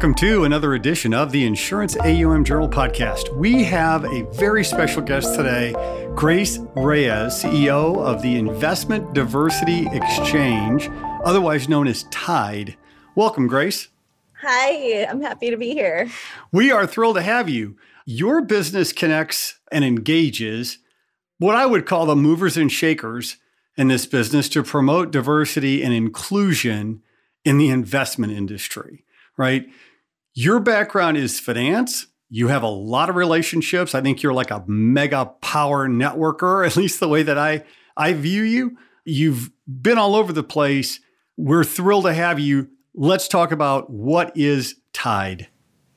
Welcome to another edition of the Insurance AUM Journal podcast. We have a very special guest today, Grace Reyes, CEO of the Investment Diversity Exchange, otherwise known as TIDE. Welcome, Grace. Hi, I'm happy to be here. We are thrilled to have you. Your business connects and engages what I would call the movers and shakers in this business to promote diversity and inclusion in the investment industry right? Your background is finance. You have a lot of relationships. I think you're like a mega power networker, at least the way that I I view you. You've been all over the place. We're thrilled to have you. Let's talk about what is Tide.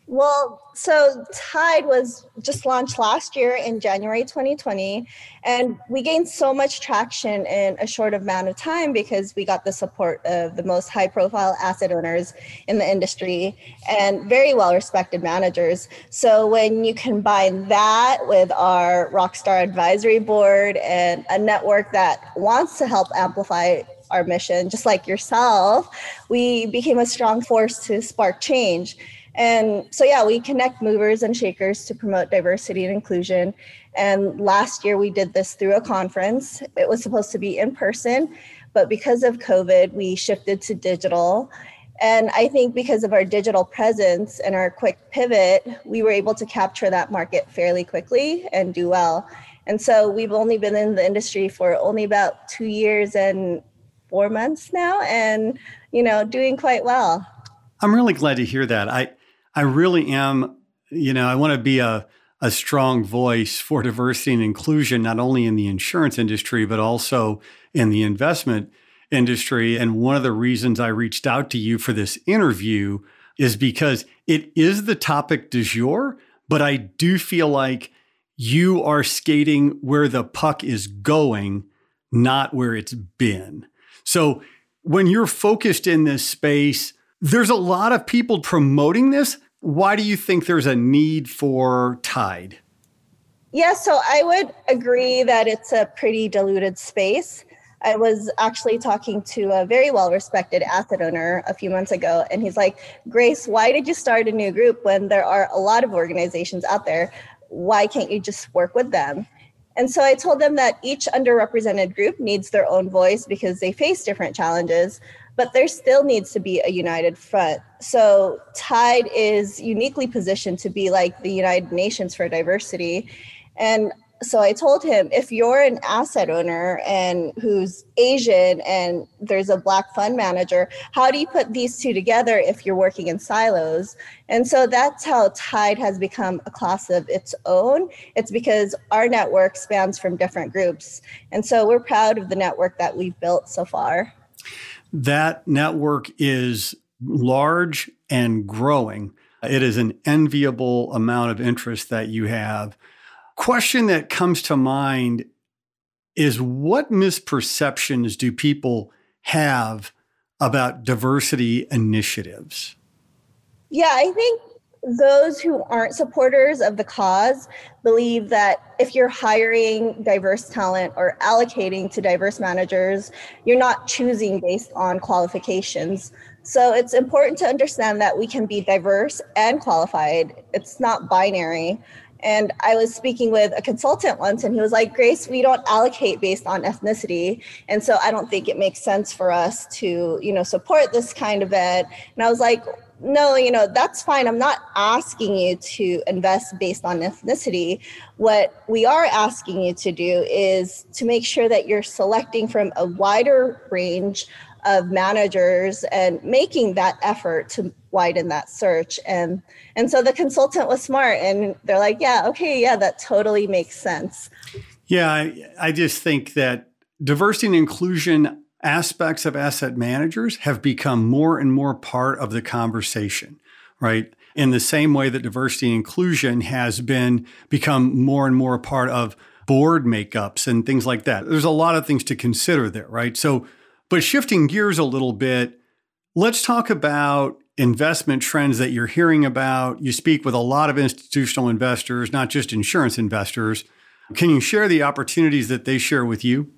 Well, so Tide was just launched last year in January 2020, and we gained so much traction in a short amount of time because we got the support of the most high profile asset owners in the industry and very well respected managers. So when you combine that with our Rockstar Advisory Board and a network that wants to help amplify our mission, just like yourself, we became a strong force to spark change. And so, yeah, we connect movers and shakers to promote diversity and inclusion. And last year we did this through a conference. It was supposed to be in person, but because of COVID, we shifted to digital. And I think because of our digital presence and our quick pivot, we were able to capture that market fairly quickly and do well. And so we've only been in the industry for only about two years and four months now, and you know, doing quite well. I'm really glad to hear that. I I really am, you know, I want to be a, a strong voice for diversity and inclusion, not only in the insurance industry, but also in the investment industry. And one of the reasons I reached out to you for this interview is because it is the topic du jour, but I do feel like you are skating where the puck is going, not where it's been. So when you're focused in this space, there's a lot of people promoting this. Why do you think there's a need for Tide? Yeah, so I would agree that it's a pretty diluted space. I was actually talking to a very well respected asset owner a few months ago, and he's like, Grace, why did you start a new group when there are a lot of organizations out there? Why can't you just work with them? And so I told them that each underrepresented group needs their own voice because they face different challenges but there still needs to be a united front. So Tide is uniquely positioned to be like the United Nations for diversity. And so I told him if you're an asset owner and who's Asian and there's a black fund manager, how do you put these two together if you're working in silos? And so that's how Tide has become a class of its own. It's because our network spans from different groups. And so we're proud of the network that we've built so far that network is large and growing. It is an enviable amount of interest that you have. Question that comes to mind is what misperceptions do people have about diversity initiatives? Yeah, I think those who aren't supporters of the cause believe that if you're hiring diverse talent or allocating to diverse managers, you're not choosing based on qualifications. So it's important to understand that we can be diverse and qualified. It's not binary. And I was speaking with a consultant once, and he was like, Grace, we don't allocate based on ethnicity. And so I don't think it makes sense for us to, you know, support this kind of event. And I was like, no, you know, that's fine. I'm not asking you to invest based on ethnicity. What we are asking you to do is to make sure that you're selecting from a wider range of managers and making that effort to widen that search and and so the consultant was smart and they're like yeah okay yeah that totally makes sense yeah i, I just think that diversity and inclusion aspects of asset managers have become more and more part of the conversation, right? In the same way that diversity and inclusion has been become more and more a part of board makeups and things like that. There's a lot of things to consider there, right? So, but shifting gears a little bit, let's talk about investment trends that you're hearing about. You speak with a lot of institutional investors, not just insurance investors. Can you share the opportunities that they share with you?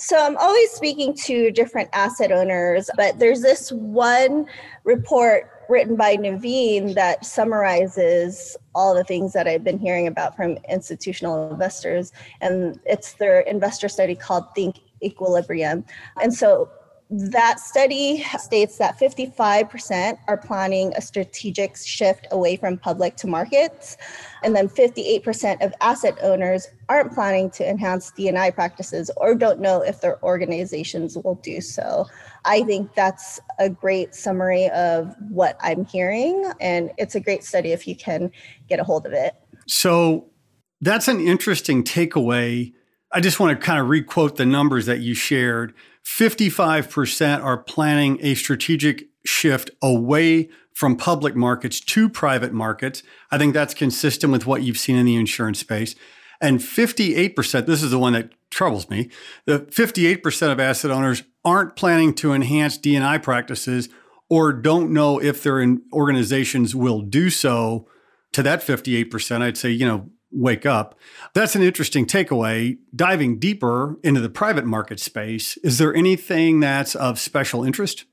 So I'm always speaking to different asset owners, but there's this one report written by Nuveen that summarizes all the things that I've been hearing about from institutional investors. And it's their investor study called Think Equilibrium. And so that study states that 55% are planning a strategic shift away from public to markets, and then 58% of asset owners aren't planning to enhance D&I practices or don't know if their organizations will do so. I think that's a great summary of what I'm hearing, and it's a great study if you can get a hold of it. So that's an interesting takeaway. I just want to kind of requote the numbers that you shared. 55% are planning a strategic shift away from public markets to private markets. I think that's consistent with what you've seen in the insurance space. And 58%, this is the one that troubles me, the 58% of asset owners aren't planning to enhance D&I practices or don't know if their organizations will do so. To that 58%, I'd say, you know, wake up. That's an interesting takeaway. Diving deeper into the private market space, is there anything that's of special interest?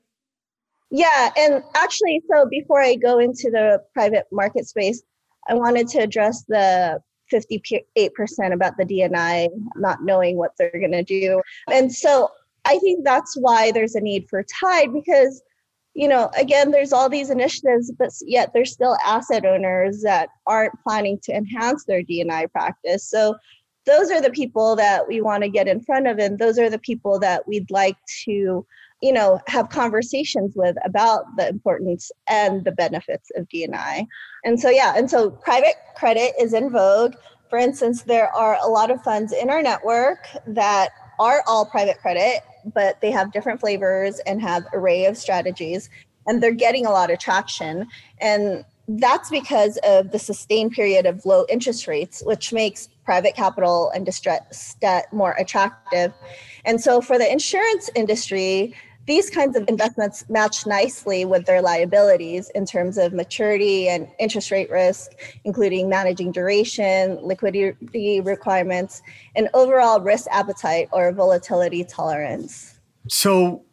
Yeah, and actually, so before I go into the private market space, I wanted to address the 58% about the D&I not knowing what they're going to do. And so I think that's why there's a need for Tide because you know, again, there's all these initiatives, but yet there's still asset owners that aren't planning to enhance their D&I practice. So those are the people that we want to get in front of, and those are the people that we'd like to, you know, have conversations with about the importance and the benefits of D&I. And so, yeah, and so private credit is in vogue. For instance, there are a lot of funds in our network that are all private credit but they have different flavors and have array of strategies and they're getting a lot of traction. And that's because of the sustained period of low interest rates which makes private capital and distressed debt more attractive. And so for the insurance industry these kinds of investments match nicely with their liabilities in terms of maturity and interest rate risk, including managing duration, liquidity requirements, and overall risk appetite or volatility tolerance. So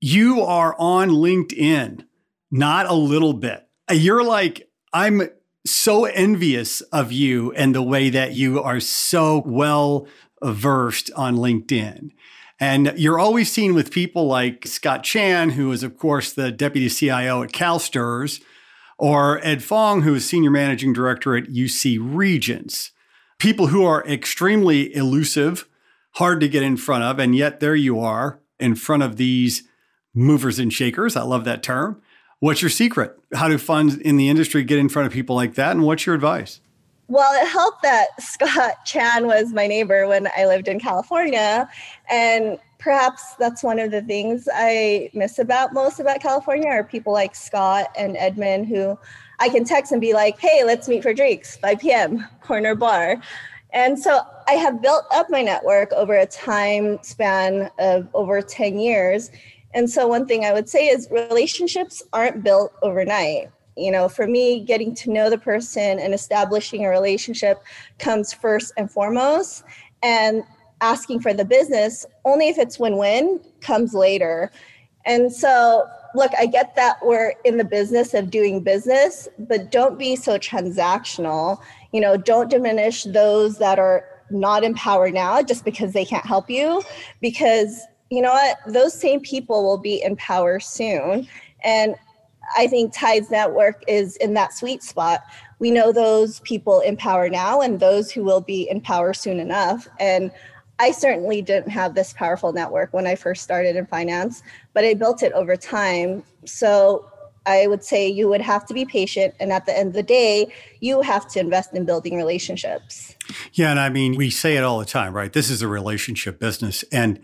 you are on LinkedIn, not a little bit. You're like, I'm so envious of you and the way that you are so well versed on LinkedIn. And you're always seen with people like Scott Chan, who is, of course, the deputy CIO at CalSTRS, or Ed Fong, who is senior managing director at UC Regents. People who are extremely elusive, hard to get in front of, and yet there you are in front of these movers and shakers. I love that term. What's your secret? How do funds in the industry get in front of people like that? And what's your advice? Well, it helped that Scott Chan was my neighbor when I lived in California. And perhaps that's one of the things I miss about most about California are people like Scott and Edmund who I can text and be like, hey, let's meet for drinks, 5 p.m., corner bar. And so I have built up my network over a time span of over 10 years. And so one thing I would say is relationships aren't built overnight you know for me getting to know the person and establishing a relationship comes first and foremost and asking for the business only if it's win-win comes later. And so look i get that we're in the business of doing business but don't be so transactional. You know don't diminish those that are not in power now just because they can't help you because you know what those same people will be in power soon. And I think Tide's network is in that sweet spot. We know those people in power now and those who will be in power soon enough. And I certainly didn't have this powerful network when I first started in finance, but I built it over time. So I would say you would have to be patient. And at the end of the day, you have to invest in building relationships. Yeah. And I mean, we say it all the time, right? This is a relationship business. And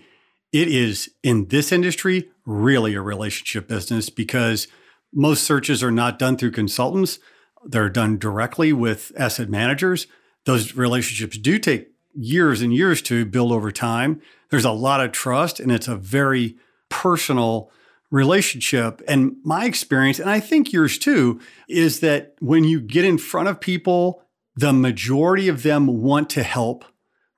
it is in this industry really a relationship business because most searches are not done through consultants, they're done directly with asset managers. Those relationships do take years and years to build over time. There's a lot of trust, and it's a very personal relationship. And my experience, and I think yours too, is that when you get in front of people, the majority of them want to help,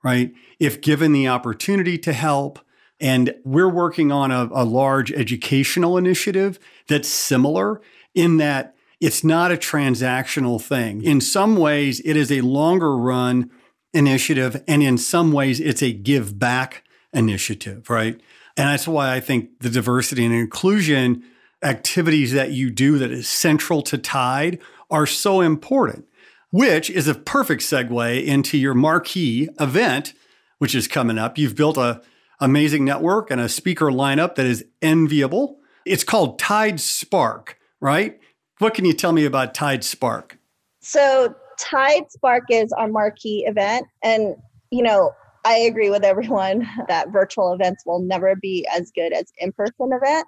right? If given the opportunity to help, and we're working on a, a, large educational initiative that's similar. in that it's not a transactional thing. In some ways, it is a longer run initiative, and in some ways, it's a give back initiative, right? And that's why I think the diversity and inclusion activities that you do that is central to Tide are so important, which is a perfect segue into your marquee event, which is coming up. You've built a amazing network and a speaker lineup that is enviable. It's called Tide Spark, right? What can you tell me about Tide Spark? So, Tide Spark is our marquee event. And, you know, I agree with everyone that virtual events will never be as good as in-person event.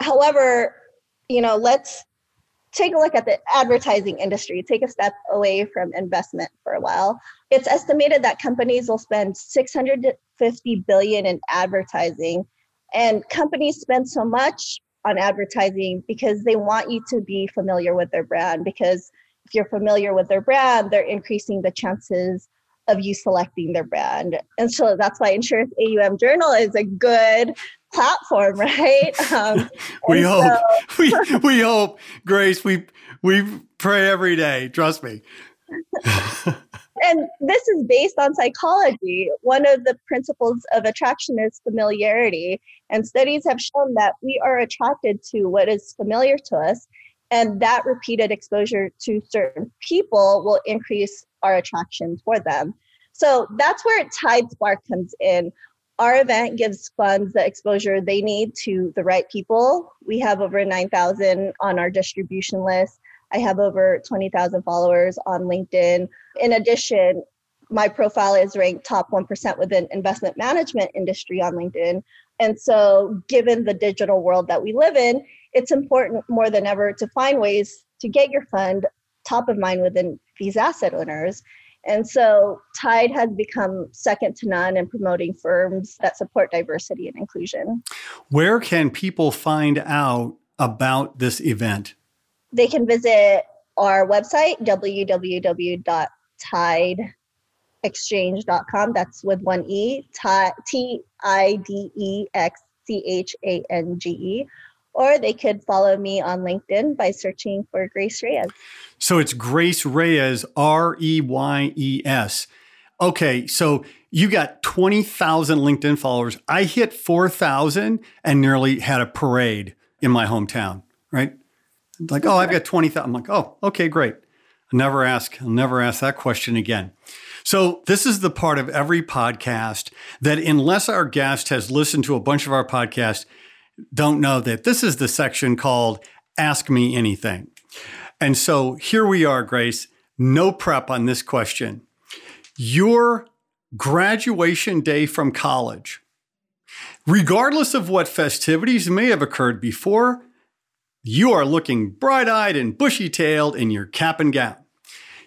However, you know, let's take a look at the advertising industry, take a step away from investment for a while. It's estimated that companies will spend 650 billion in advertising and companies spend so much on advertising because they want you to be familiar with their brand because if you're familiar with their brand, they're increasing the chances of you selecting their brand. And so that's why Insurance AUM Journal is a good platform, right? Um, we hope. So, we we hope, Grace. We we pray every day. Trust me. and this is based on psychology. One of the principles of attraction is familiarity, and studies have shown that we are attracted to what is familiar to us, and that repeated exposure to certain people will increase our attraction for them. So that's where Tide Spark comes in. Our event gives funds the exposure they need to the right people. We have over 9,000 on our distribution list. I have over 20,000 followers on LinkedIn. In addition, my profile is ranked top 1% within investment management industry on LinkedIn. And so, given the digital world that we live in, it's important more than ever to find ways to get your fund top of mind within these asset owners. And so Tide has become second to none in promoting firms that support diversity and inclusion. Where can people find out about this event? They can visit our website, www.tideexchange.com. That's with one E, T I D E X C H A N G E or they could follow me on LinkedIn by searching for Grace Reyes. So it's Grace Reyes, R E Y E S. Okay, so you got 20,000 LinkedIn followers. I hit 4,000 and nearly had a parade in my hometown, right? Like, oh, I've got 20,000. I'm like, oh, okay, great. I'll never ask, I'll never ask that question again. So, this is the part of every podcast that, unless our guest has listened to a bunch of our podcasts, don't know that this is the section called Ask Me Anything. And so here we are, Grace. No prep on this question. Your graduation day from college, regardless of what festivities may have occurred before, you are looking bright eyed and bushy tailed in your cap and gown.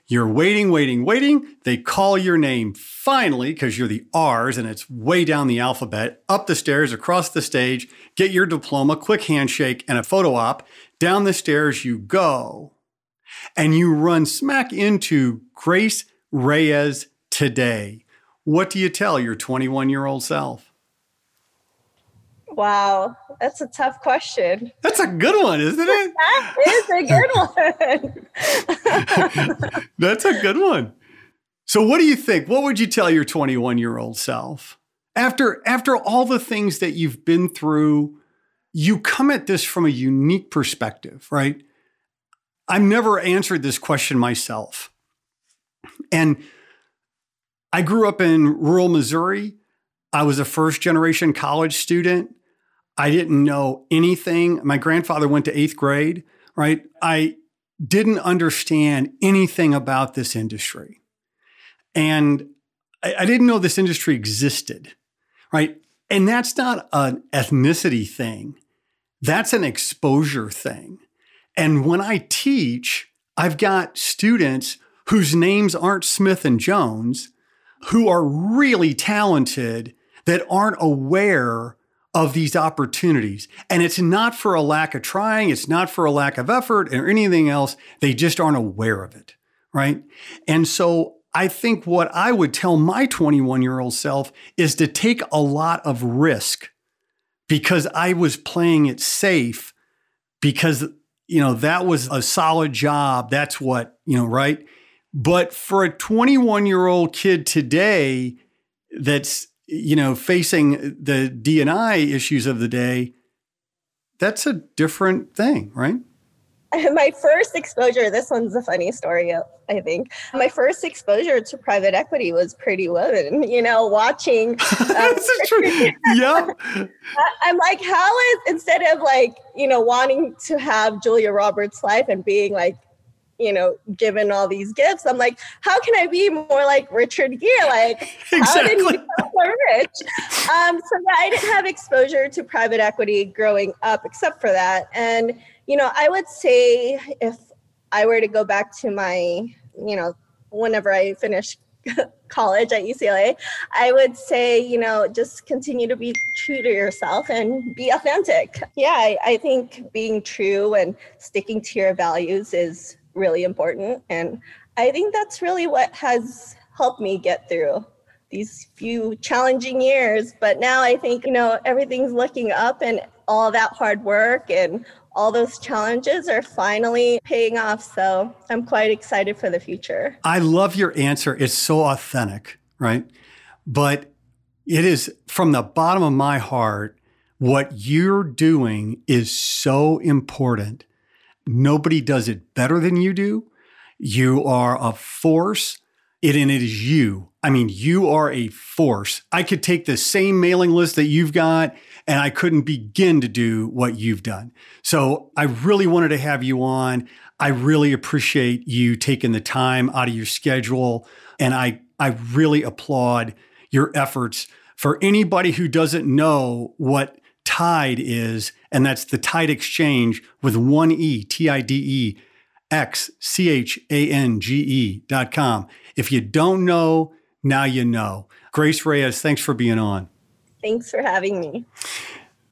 You're waiting, waiting, waiting. They call your name finally because you're the R's and it's way down the alphabet, up the stairs, across the stage, get your diploma, quick handshake, and a photo op. Down the stairs you go. And you run smack into Grace Reyes today. What do you tell your 21 year old self? Wow, that's a tough question. That's a good one, isn't it? that is a good one. that's a good one. So what do you think? What would you tell your 21-year-old self? After after all the things that you've been through, you come at this from a unique perspective, right? I've never answered this question myself. And I grew up in rural Missouri. I was a first generation college student. I didn't know anything. My grandfather went to eighth grade, right? I didn't understand anything about this industry. And I, I, didn't know this industry existed, right? And that's not an ethnicity thing, that's an exposure thing. And when I teach, I've got students whose names aren't Smith and Jones who are really talented that aren't aware of these opportunities. And it's not for a lack of trying, it's not for a lack of effort or anything else. They just aren't aware of it. Right. And so I think what I would tell my 21 year old self is to take a lot of risk because I was playing it safe because you know, that was a solid job. That's what, you know, right? But for a 21 year old kid today that's, you know, facing the DNI issues of the day, that's a different thing, right? my first exposure, this one's a funny story, I think. My first exposure to private equity was Pretty Woman, you know, watching. Um, yeah. I'm like, how is, instead of like, you know, wanting to have Julia Roberts' life and being like, you know, given all these gifts, I'm like, how can I be more like Richard Gere? Like, exactly. how did he become so rich? Um, so yeah, I didn't have exposure to private equity growing up, except for that. And you know, I would say if I were to go back to my, you know, whenever I finish college at UCLA, I would say, you know, just continue to be true to yourself and be authentic. Yeah, I, I think being true and sticking to your values is really important. And I think that's really what has helped me get through these few challenging years. But now I think, you know, everything's looking up and all that hard work and all those challenges are finally paying off. So I'm quite excited for the future. I love your answer. It's so authentic, right? But it is from the bottom of my heart, what you're doing is so important. Nobody does it better than you do. You are a force. It and it is you. I mean, you are a force. I could take the same mailing list that you've got and I couldn't begin to do what you've done. So I really wanted to have you on. I really appreciate you taking the time out of your schedule. And I, I really applaud your efforts. For anybody who doesn't know what Tide is, and that's the Tide Exchange with one E, T I D E X C H A N G E dot com. If you don't know, now you know. Grace Reyes, thanks for being on. Thanks for having me.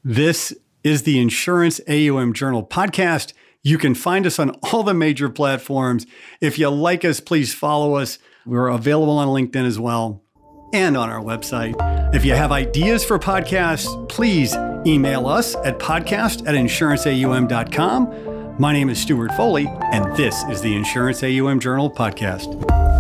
This is the Insurance AUM Journal podcast. You can find us on all the major platforms. If you like us, please follow us. We're available on LinkedIn as well and on our website. If you have ideas for podcasts, please email us at podcast at insuranceaum.com. My name is Stuart Foley, and this is the Insurance AUM Journal podcast.